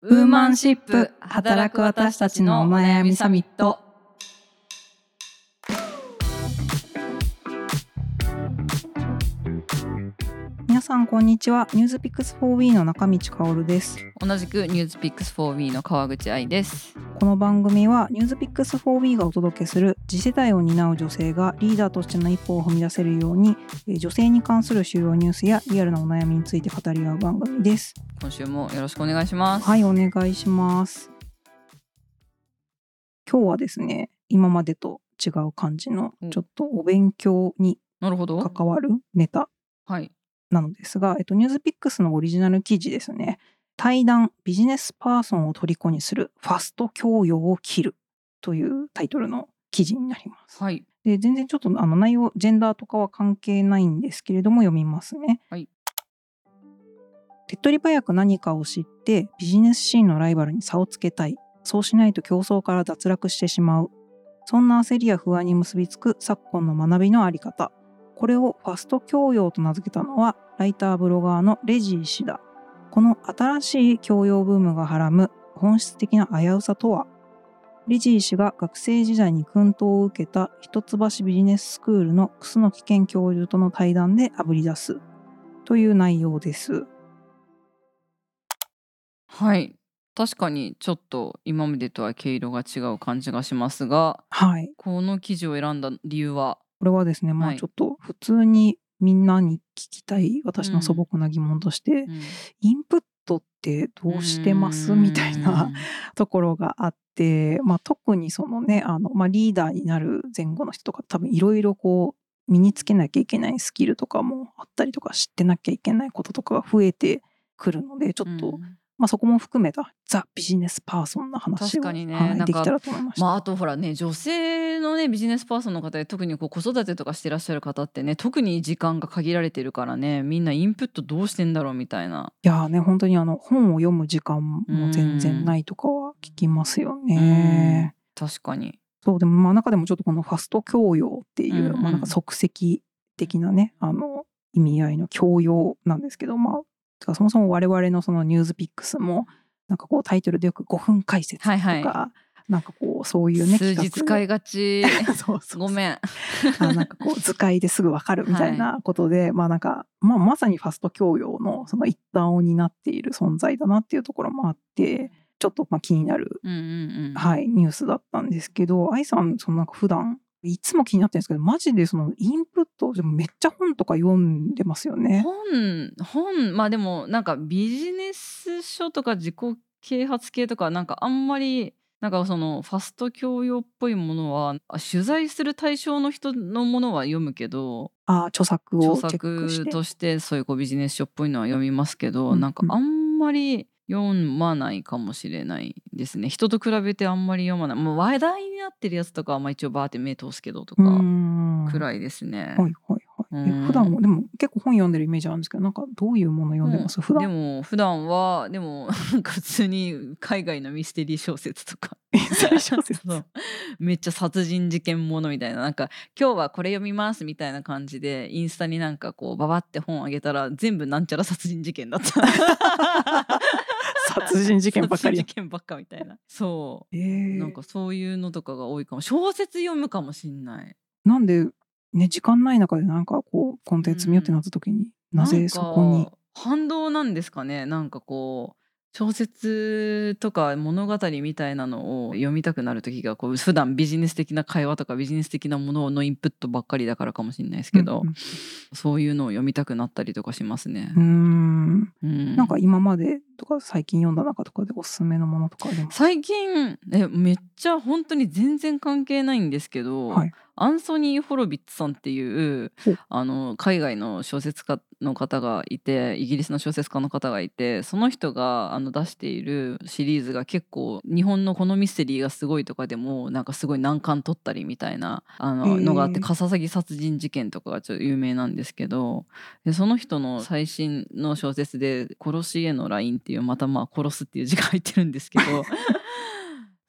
ウーマンシップ働く私たちのお悩みサミット。さんこんにちは。ニュースピックス 4W の中道香織です。同じくニュースピックス 4W の川口愛です。この番組はニュースピックス 4W がお届けする次世代を担う女性がリーダーとしての一歩を踏み出せるようにえー女性に関する主要ニュースやリアルなお悩みについて語り合う番組です。今週もよろしくお願いします。はいお願いします。今日はですね今までと違う感じのうん。ちょっとお勉強に関わるネタ。はいなのですが、えっと、ニュースピックスのオリジナル記事ですね。対談ビジネスパーソンを虜にするファスト教養を切るというタイトルの記事になります。はいで全然ちょっとあの内容ジェンダーとかは関係ないんですけれども読みますね。はい手っ取り早く何かを知ってビジネスシーンのライバルに差をつけたいそうしないと競争から脱落してしまうそんな焦りや不安に結びつく昨今の学びのあり方これをファスト教養と名付けたのはライターブロガーのレジー氏だこの新しい教養ブームがはらむ本質的な危うさとはレジー氏が学生時代に薫陶を受けた一橋ビジネススクールの楠木健教授との対談であぶり出すという内容です。はい確かにちょっと今までとは毛色が違う感じがしますがはい。この記事を選んだ理由は？これはですね、まはい。あちょっと普通にみんなに聞きたい私の素朴な疑問として、うん。インプットってどうしてます？みたいなところがあって、まあ、特にそのねあの、まあ、リーダーになる前後の人とか多分いろいろこう身につけなきゃいけないスキルとかもあったりとか知ってなきゃいけないこととかが増えてくるのでちょっと、うんまあ、そこも含めたザ・ビジネスパーソンな話を、確かにねはいなんかできたらと思いました。まああとほらね女性のねビジネスパーソンの方で特にこう子育てとかしてらっしゃる方ってね特に時間が限られてるからねみんなインプットどうしてんだろうみたいな、いやーね本当にあの本を読む時間も全然ないとかは聞きますよね。確かにそうでもまあ中でもちょっとこのファスト教養っていう、うんうんまあなんか即席的なねあの意味合いの教養なんですけどまあそもそも我々のそのニュースピックスもなんかこうタイトルでよく5分解説とか、はいはなんかこうそういうね数字使いがち。そうそうごめん。あなんかこう図解ですぐわかるみたいなことで、まあなんか、まあ、まさにファスト教養のその一端を担っている存在だなっていうところもあってちょっとまあ気になる、うんうんうん。はい、ニュースだったんですけど愛さんそのなんか普段いつも気になってるんですけどマジでそのインプットでもめっちゃ本とか読んでますよね。本本まあでもなんかビジネス書とか自己啓発系とかなんかあんまりなんかそのファスト教養っぽいものはあ取材する対象の人のものは読むけどあ著作を著チェックして。作としてそういうこうビジネス書っぽいのは読みますけど、うんなんかあんまり読まないかもしれないですね。人と比べてあんまり読まない。もう話題になってるやつとかはまあ一応バーって目通すけどとかくい。らいですね。はいはいはい。普段もでも結構本読んでるイメージあるんですけどなんかどういうもの読んでます、普で段。も普段はでもなんか普通に海外のミステリー小説とか。めっちゃ殺人事件ものみたいな。なんか今日はこれ読みますみたいな感じでインスタになんかこうババって本あげたら全部なんちゃら殺人事件だった殺人事件ばっかり殺人事件ばっかみたいな。そう。えー。なんかそういうのとかが多いかも。小説読むかもしんない。なんでね時間ない中でなんかこうコンテンツ見ようってなった時に、なぜそこに？反動なんですかね。なんかこう小説とか物語みたいなのを読みたくなる時がこう普段ビジネス的な会話とかビジネス的なもののインプットばっかりだからかもしれないですけど、うんそういうのを読みたくなったりとかしますね。う。ん。うん。なんか今までとか最近読んだ中とかでおすすめのものとかあります？最近えめっちゃ本当に全然関係ないんですけど、はいアンソニー・ホロビッツさんっていうあの海外の小説家の方がいてイギリスの小説家の方がいてその人があの出しているシリーズが結構日本のこのミステリーがすごいとかでもなんかすごい難関取ったりみたいなあののがあって笠崎殺人事件とかがちょっと有名なんですけどでその人の最新の小説で「殺しへのライン」っていうまたまあ殺すっていう字が入ってるんですけど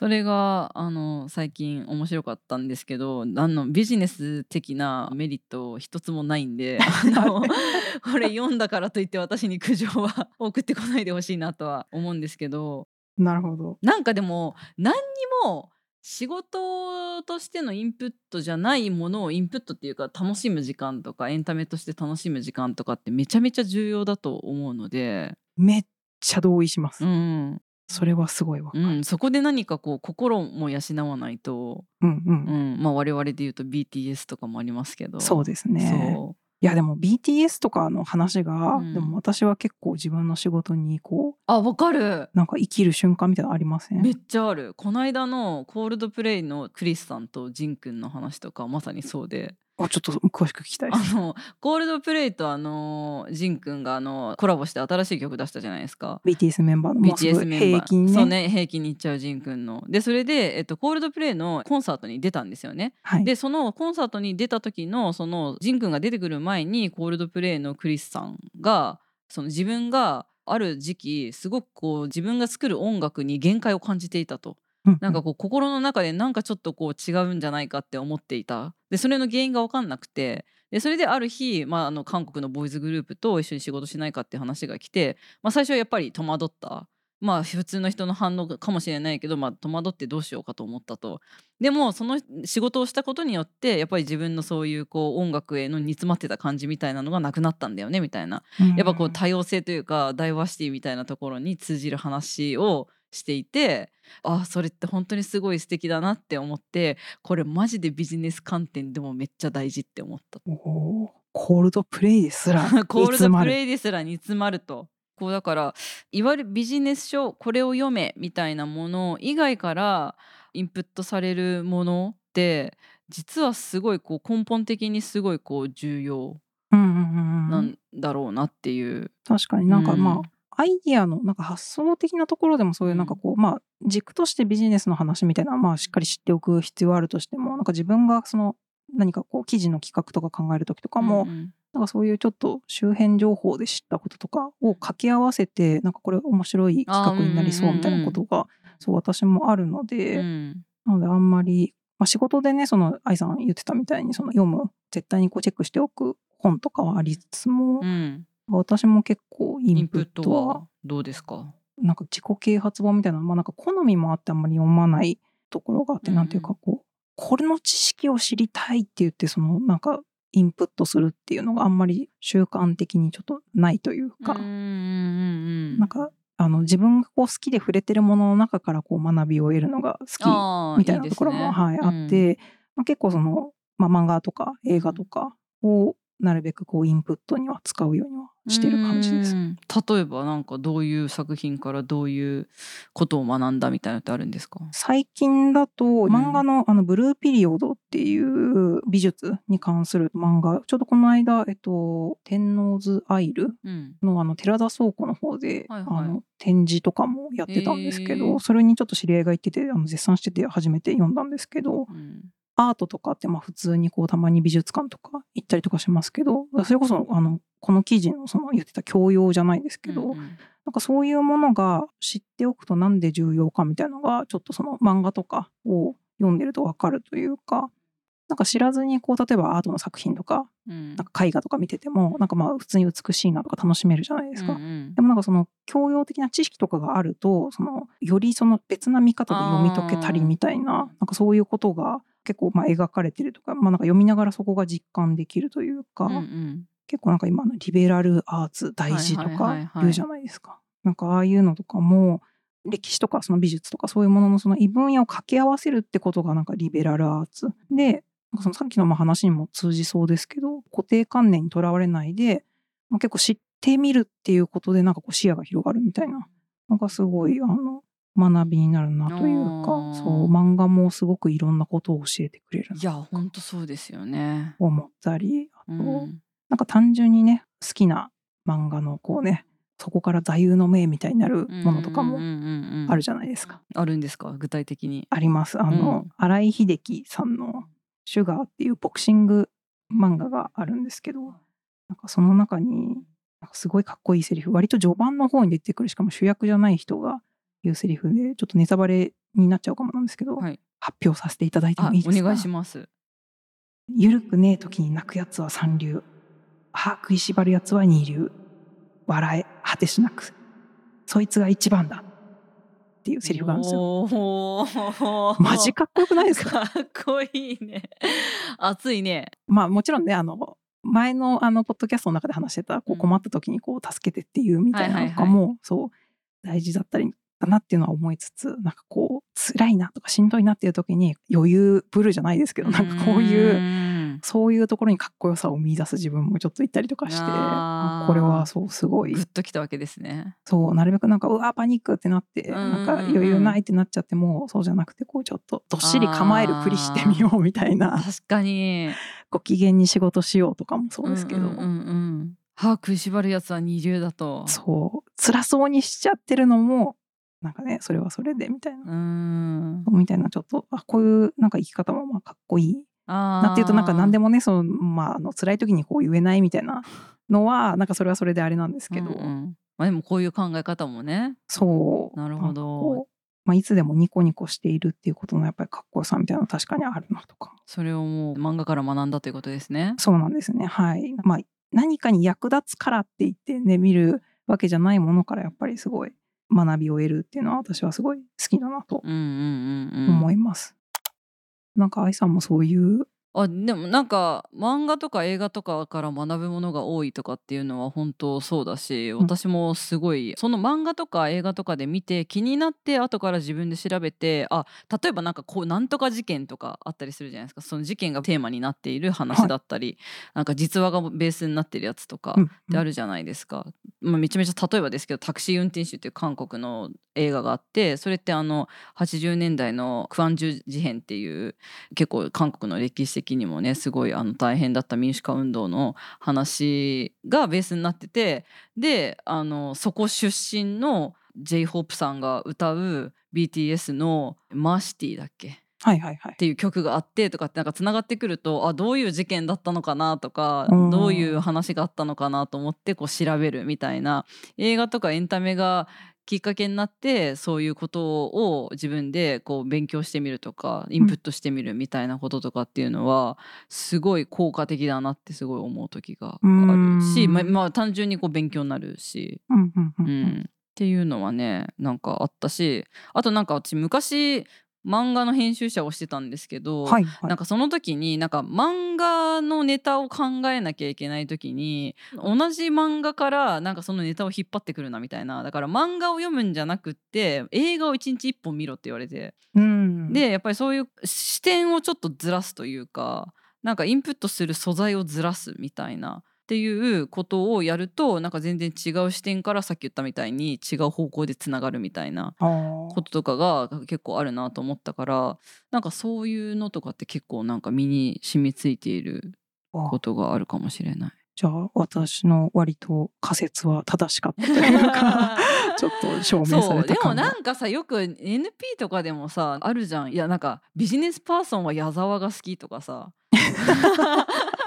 それがあの最近面白かったんですけどあのビジネス的なメリット一つもないんで あのこれ読んだからといって私に苦情は送ってこないでほしいなとは思うんですけどなるほど。なんかでも何にも仕事としてのインプットじゃないものをインプットっていうか楽しむ時間とかエンタメとして楽しむ時間とかってめちゃめちゃ重要だと思うので、めっちゃ同意します。うんそれはすごいわかる。うん、そこで何かこう心も養わないと、うんうん。うんまあ、我々で言うと BTS とかもありますけど。そうですね。そいやでも BTS とかの話が、うん。でも私は結構自分の仕事にこううあわかる。なんか生きる瞬間みたいなのありません？めっちゃある。この間のコールドプレイのクリスさんとジンくんの話とかまさにそうであちょっと詳しく聞きたいです。あのコールドプレイとあのジンくんがあのコラボして新しい曲出したじゃないですか。BTS メンバーの BTS メンバー平均ね。そうね平均に行っちゃうジンくんのでそれで、えっと、コールドプレイのコンサートに出たんですよねはい。でそのコンサートに出た時のそのジンくんが出てくる前にコールドプレイのクリスさんがその自分がある時期すごくこう自分が作る音楽に限界を感じていたと。うなんかこう心の中でなんかちょっとこう違うんじゃないかって思っていた。でそれの原因が分かんなくて。でそれである日、まあ、あの韓国のボーイズグループと一緒に仕事しないかって話が来て、まあ、最初はやっぱり戸惑った。まあ普通の人の反応かもしれないけど、まあ、戸惑ってどうしようかと思ったと。でもその仕事をしたことによってやっぱり自分のそういうこう音楽への煮詰まってた感じみたいなのがなくなったんだよねみたいな。うん。やっぱこう多様性というかダイバーシティみたいなところに通じる話をしていてあそれって本当にすごい素敵だなって思ってこれマジでビジネス観点でもめっちゃ大事って思った。コールドプレイですら コールドプイレイですら煮詰まると。こうだからいわゆるビジネス書これを読めみたいなもの以外からインプットされるものって実はすごいこう根本的にすごいこう重要うんうんうんうんなんだろうなっていう。確かになんかうんまあ、アイディアのなんか発想的なところでもそういうなんかこう、まあ軸としてビジネスの話みたいなまあしっかり知っておく必要はあるとしてもなんか自分がその何かこう記事の企画とか考える時とかも、うんうん。なんかそういうちょっと周辺情報で知ったこととかを掛け合わせてなんかこれ面白い企画になりそうみたいなことがそう私もあるので、うん。なのであんまり、まあ、仕事でねその愛さん言ってたみたいにその読む絶対にこうチェックしておく本とかはありつつも、うん私も結構インプットトははどうですか？なんか自己啓発本みたいなまあなんか好みもあってあんまり読まないところがあって、うんうん。なんていうかこうこれの知識を知りたいって言ってそのなんかインプットするっていうのがあんまり習慣的にちょっとないというか、うんうんうんなんかあの自分がこう好きで触れてるものの中からこう学びを得るのが好きみたいなところもね。はい、あって、まあ、結構その、まあ、漫画とか映画とかをなるべくこうインプットには使うようにはしてる感じです。う。ん。例えばなんかどういう作品からどういうことを学んだみたいなのってあるんですか？最近だとん。漫画の,、あのブルーピリオドっていう美術に関する漫画ちょうどこの間、えっと、天王洲アイルうん。のあの寺田倉庫の方で、はいはい。あの展示とかもやってたんですけど、へー。それにちょっと知り合いが行っててあの絶賛してて初めて読んだんですけどうんアートとかってまあ普通にこうたまに美術館とか行ったりとかしますけどそれこそあのこの記事のその言ってた教養じゃないですけど、うんうん。なんかそういうものが知っておくとなんで重要かみたいなのがちょっとその漫画とかを読んでるとわかるというかなんか知らずにこう例えばアートの作品とかうん。なんか絵画とか見ててもなんかまあ普通に美しいなとか楽しめるじゃないですか。うんうん。でもなんかその教養的な知識とかがあるとそのよりその別な見方で読み解けたりみたいななんかそういうことが結構まあ描かれてるとか,、まあ、なんか読みながらそこが実感できるというか、うんうん。結構なんか今のリベラルアーツ大事とか言うじゃないですか。なんかああいうのとかも歴史とかその美術とかそういうもののその異分野を掛け合わせるってことがなんかリベラルアーツ。でなんかそのさっきのまあ話にも通じそうですけど固定観念にとらわれないで、まあ、結構知ってみるっていうことでなんかこう視野が広がるみたいなのがすごいあの学びになるなというあかーそう漫画もすごくいろんなことを教えてくれるいやほんとそうですよね。と思ったりあと、うんなんか単純にね好きな漫画のこうねそこから座右の銘みたいになるものとかもあるじゃないですか。あるんですか？具体的に。あります。あの、うん新井秀樹さんの「シュガー」っていうボクシング漫画があるんですけどなんかその中になんかすごいかっこいいセリフ割と序盤の方に出てくるしかも主役じゃない人が言うセリフでちょっとネタバレになっちゃうかもなんですけど、はい。発表させていただいてもあいいですか？お願いします。ゆるくねえ時に泣くやつは三流。歯食いしばるやつは二流。笑え果てしなく。そいつが一番だ。っていうセリフがあるんですよ。マジかっこよくないですか？かっこいいね。熱いね。まあもちろんねあの前のあのポッドキャストの中で話してたこううん。困った時にこう助けてっていうみたいなのとかはいもそう大事だったりだなっていうのは思いつつなんかこう辛いなとかしんどいなっていう時に余裕ぶるじゃないですけどなんかこういううんそういうところにかっこよさを見出す自分もちょっといたりとかしてこれはそうすごい。グッときたわけですね。そうなるべくなんかうわパニックってなってうんなんか余裕ないってなっちゃってもそうじゃなくてこうちょっとどっしり構えるふりしてみようみたいな確かに。ご機嫌に仕事しようとかもそうですけど、んうんうんうん。歯食いしばるやつは二流だと。そう。辛そうにしちゃってるのもなんかねそれはそれでみたいな、うん。みたいなちょっとあこういうなんか生き方もまあかっこいい。ななっていうとなんか何でもねその、まあ、あの辛い時にこう言えないみたいなのは なんかそれはそれであれなんですけど、うんうん。まあ、でもこういう考え方もね。そう。なるほど。まあ、いつでもニコニコしているっていうことのやっぱりかっこよさみたいなの確かにあるなとか。それをもう漫画から学んだということですね。そうなんですね。はい。まあ何かに役立つからって言ってね見るわけじゃないものからやっぱりすごい学びを得るっていうのは私はすごい好きだなとうんうんうんうん。思います、なんか愛さんもそういうあでもなんか漫画とか映画とかから学ぶものが多いとかっていうのは本当そうだしん。私もすごいその漫画とか映画とかで見て気になって後から自分で調べてあ例えばなんかこうなんとか事件とかあったりするじゃないですか。その事件がテーマになっている話だったり、なんか実話がベースになってるやつとかうんってあるじゃないですか、まあ、めちゃめちゃ例えばですけど「タクシー運転手」っていう韓国の映画があってそれってあの80年代のクアンジュ事変っていう結構韓国の歴史的にもねすごいあの大変だった民主化運動の話がベースになっててであのそこ出身の j ホープさんが歌う BTS の「マーシティ」だっけ？はいはいはい。っていう曲があってとかってなんかつながってくるとあどういう事件だったのかなとかうん。どういう話があったのかなと思ってこう調べるみたいな。映画とかエンタメがきっかけになってそういうことを自分でこう勉強してみるとかインプットしてみるみたいなこととかっていうのはすごい効果的だなってすごい思う時があるし、うん。ままあ単純にこう勉強になるし。うん、っていうのはねなんかあったしあとなんか私昔漫画の編集者をしてたんですけど、はいはい。なんかその時になんか漫画のネタを考えなきゃいけない時に同じ漫画からなんかそのネタを引っ張ってくるなみたいな。だから漫画を読むんじゃなくって映画を一日一本見ろって言われて。うん。でやっぱりそういう視点をちょっとずらすというかなんかインプットする素材をずらすみたいなっていうことをやるとなんか全然違う視点からさっき言ったみたいに違う方向でつながるみたいなこととかが結構あるなと思ったからなんかそういうのとかって結構なんか身に染みついているあことがあるかもしれない。じゃあ私の割と仮説は正しかったというか ちょっと証明さそうでもれた感がなんかさよく NP とかでもさあるじゃん。いやなんかビジネスパーソンは矢沢が好きとかさ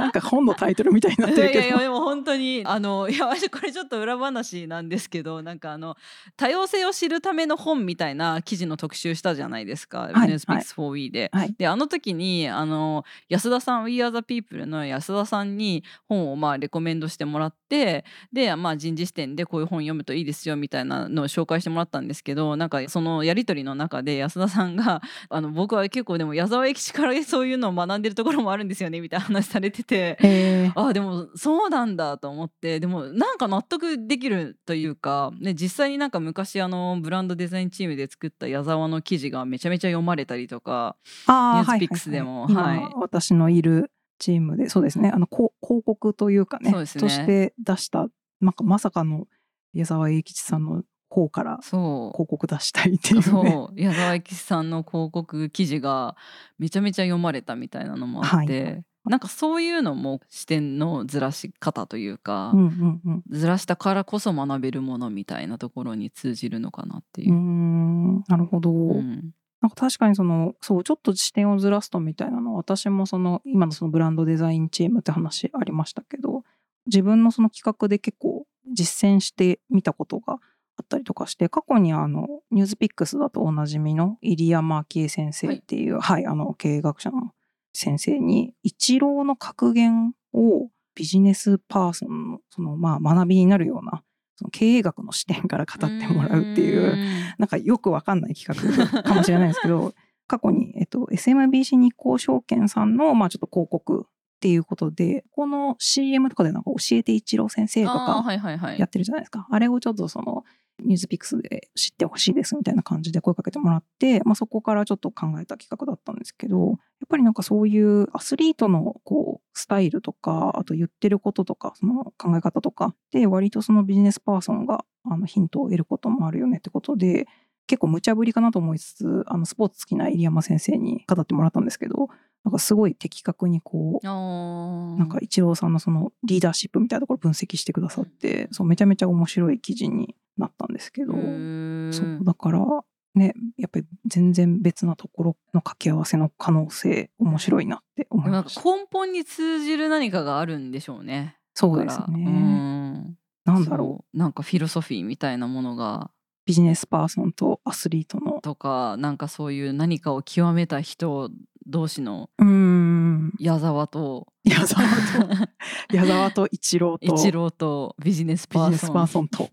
なんか本のタイトルみたいになってるけど。いやいやでも本当にあの いや私これちょっと裏話なんですけどなんかあの多様性を知るための本みたいな記事の特集したじゃないですか「はい Business Speaks for We で」はい。であの時にあの安田さん「We Are the People」の安田さんに本をまあレコメンドしてもらってで、まあ、人事視点でこういう本読むといいですよみたいなのを紹介してもらったんですけどなんかそのやり取りの中で安田さんがあの僕は結構でも矢沢永吉からそういうのを学んでるところもあるんですよねみたいな話されてて。え。ーあでもそうなんだと思ってでもなんか納得できるというか、ね、実際になんか昔あのブランドデザインチームで作った矢沢の記事がめちゃめちゃ読まれたりとかあーニュースピックスでもはいはい。今私のいるチームでそうですね。あの広告というかねそうですね。として出したなんかまさかの矢沢永吉さんの方からそう。広告出したいっていうね。そう。矢沢永吉さんの広告記事がめちゃめちゃ読まれたみたいなのもあって、はいなんかそういうのも視点のずらし方というか、うんうんうん。ずらしたからこそ学べるものみたいなところに通じるのかなっていう。う。なるほど、うん。なんか確かにそのそうちょっと視点をずらすとみたいなのは私もその今のそのブランドデザインチームって話ありましたけど自分のその企画で結構実践してみたことがあっったりとかして過去にあのニュースピックスだとおなじみの入山昭恵先生っていう、はい、あの経営学者の先生に一郎の格言をビジネスパーソンのそのまあ学びになるようなその経営学の視点から語ってもらうっていうなんかよくわかんない企画かもしれないですけど 過去に、えっと、SMBC 日興証券さんの、まあ、ちょっと広告っていうことでこの CM とかでなんか教えて一郎先生とかはいはいはいやってるじゃないですか。あれをちょっとそのニュースピックスで知ってほしいですみたいな感じで声かけてもらって、まあ、そこからちょっと考えた企画だったんですけどやっぱりなんかそういうアスリートのこうスタイルとかあと言ってることとかその考え方とかで割とそのビジネスパーソンがあのヒントを得ることもあるよねってことで結構無茶ぶりかなと思いつつあのスポーツ好きな入山先生に語ってもらったんですけどなんかすごい的確にこうなんか一郎さんのそのリーダーシップみたいなところ分析してくださって、そうめちゃめちゃ面白い記事になったんですけど、そうだからねやっぱり全然別なところの掛け合わせの可能性面白いなって思いました。根本に通じる何かがあるんでしょうね。そうですね。ん。なんだろう。なんかフィロソフィーみたいなものが。ビジネスパーソンとアスリートの。とかなんかそういう何かを極めた人同士の矢沢と。矢沢と。矢沢と一郎と。一郎とビジネス。パーソンと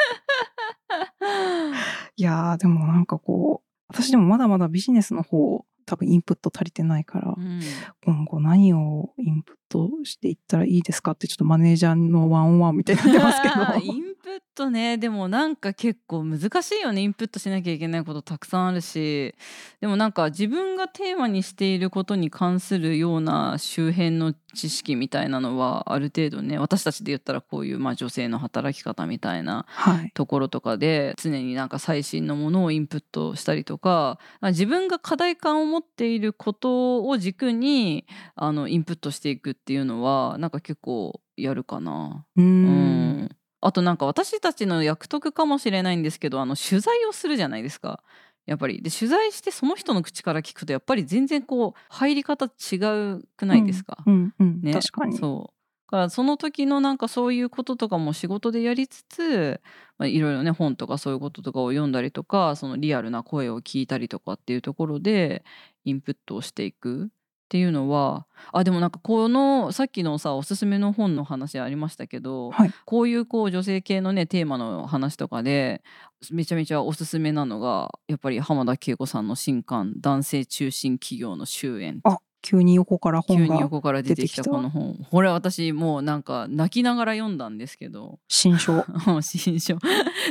いやーでもなんかこう私でもまだまだビジネスの方多分インプット足りてないから、うん。今後何をインプットしていったらいいですかってちょっとマネージャーのワンオンワンみたいになってますけど。インプットね。でもなんか結構難しいよね。インプットしなきゃいけないことたくさんあるし。でもなんか自分がテーマにしていることに関するような周辺の知識みたいなのはある程度ね私たちで言ったらこういうまあ女性の働き方みたいなはい。ところとかで常になんか最新のものをインプットしたりとか自分が課題感を持っていることを軸にあのインプットしていくっていうのはなんか結構やるかな。うんあとなんか私たちの役得かもしれないんですけどあの取材をするじゃないですか。やっぱり。で取材してその人の口から聞くとやっぱり全然こう入り方違うくないですか、うんうん。ね、確かに。そう。だからその時のなんかそういうこととかも仕事でやりつつ、まあ、いろいろね本とかそういうこととかを読んだりとかそのリアルな声を聞いたりとかっていうところでインプットをしていくっていうのはあでもなんかこのさっきのさおすすめの本の話ありましたけど、はい。こういうこう女性系のねテーマの話とかでめちゃめちゃおすすめなのがやっぱり浜田恵子さんの新刊「男性中心企業の終焉」あ急に横から本が急に横から出てきたこの本。これ私もうなんか泣きながら読んだんですけど。新書新書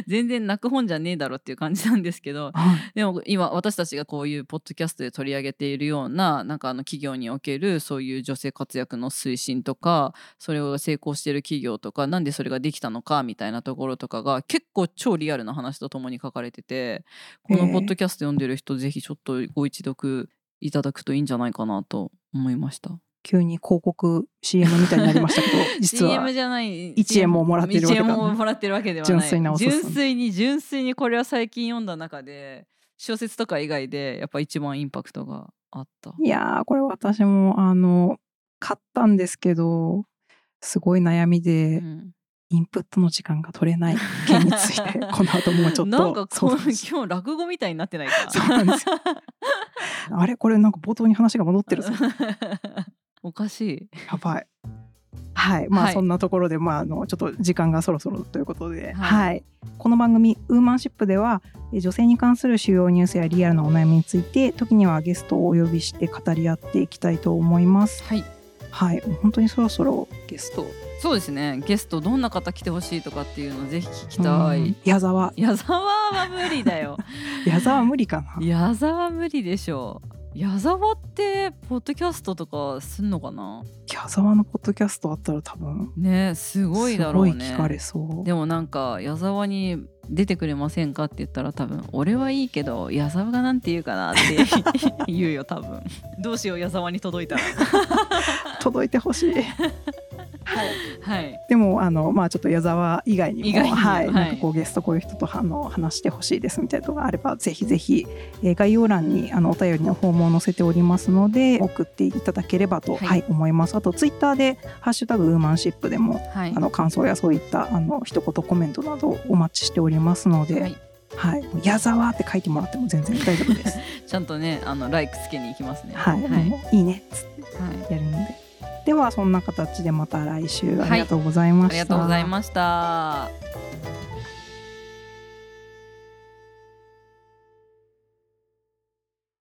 全然泣く本じゃねえだろっていう感じなんですけど。はい。でも今私たちがこういうポッドキャストで取り上げているようななんかあの企業におけるそういう女性活躍の推進とかそれを成功している企業とかなんでそれができたのかみたいなところとかが結構超リアルな話とともに書かれてて。このポッドキャスト読んでる人ぜひちょっとご一読いただくといいんじゃないかなと思いました。急に広告 CM みたいになりましたけど 実は。CM じゃない1円ももらってるわけだ1円ももらってるわけではない。純粋な純粋に純粋にこれは最近読んだ中で小説とか以外でやっぱ一番インパクトがあった。いやーこれ私もあの買ったんですけどすごい悩みで、うんインプットの時間が取れない件について この後もうちょっと。なんかこ今日落語みたいになってないか。そうなんです。よ あれ？これなんか冒頭に話が戻ってるぞ。おかしい。やばい。はい。まあはい。そんなところで、まあ、あのちょっと時間がそろそろということで、ははい。いこの番組「ウーマンシップ」ではえ女性に関する主要ニュースやリアルなお悩みについて時にはゲストをお呼びして語り合っていきたいと思います。はい。はい。本当にそろそろゲストそうですね。ゲストどんな方来てほしいとかっていうのぜひ聞きたい、うん。矢沢。矢沢は無理だよ。矢沢無理かな。矢沢無理でしょ。矢沢ってポッドキャストとかすんのかな？矢沢のポッドキャストあったら多分ねすごいだろうね。すごい聞かれそう。でもなんか矢沢に出てくれませんかって言ったら多分俺はいいけど矢沢がなんて言うかなって 言うよ多分。どうしよう矢沢に届いたら。届いてほしいはい。でもあのまあちょっと矢沢以外にもはい、はい。なんかこうゲストこういう人とあの話してほしいですみたいなのがあればぜひぜひ、えー概要欄にあのお便りのフォームを載せておりますので送っていただければと、はい。はい。思いますあとツイッターで「ハッシュタグウーマンシップ」でもはいあの感想やそういったあの一言コメントなどお待ちしておりますので、はい。はい、矢沢って書いてもらっても全然大丈夫です。ちゃんとね。あのライクつけに行きますね。はい、はい。いいねっつってはい。やるので。ではそんな形でまた来週ありがとうございました。はいありがとうございました。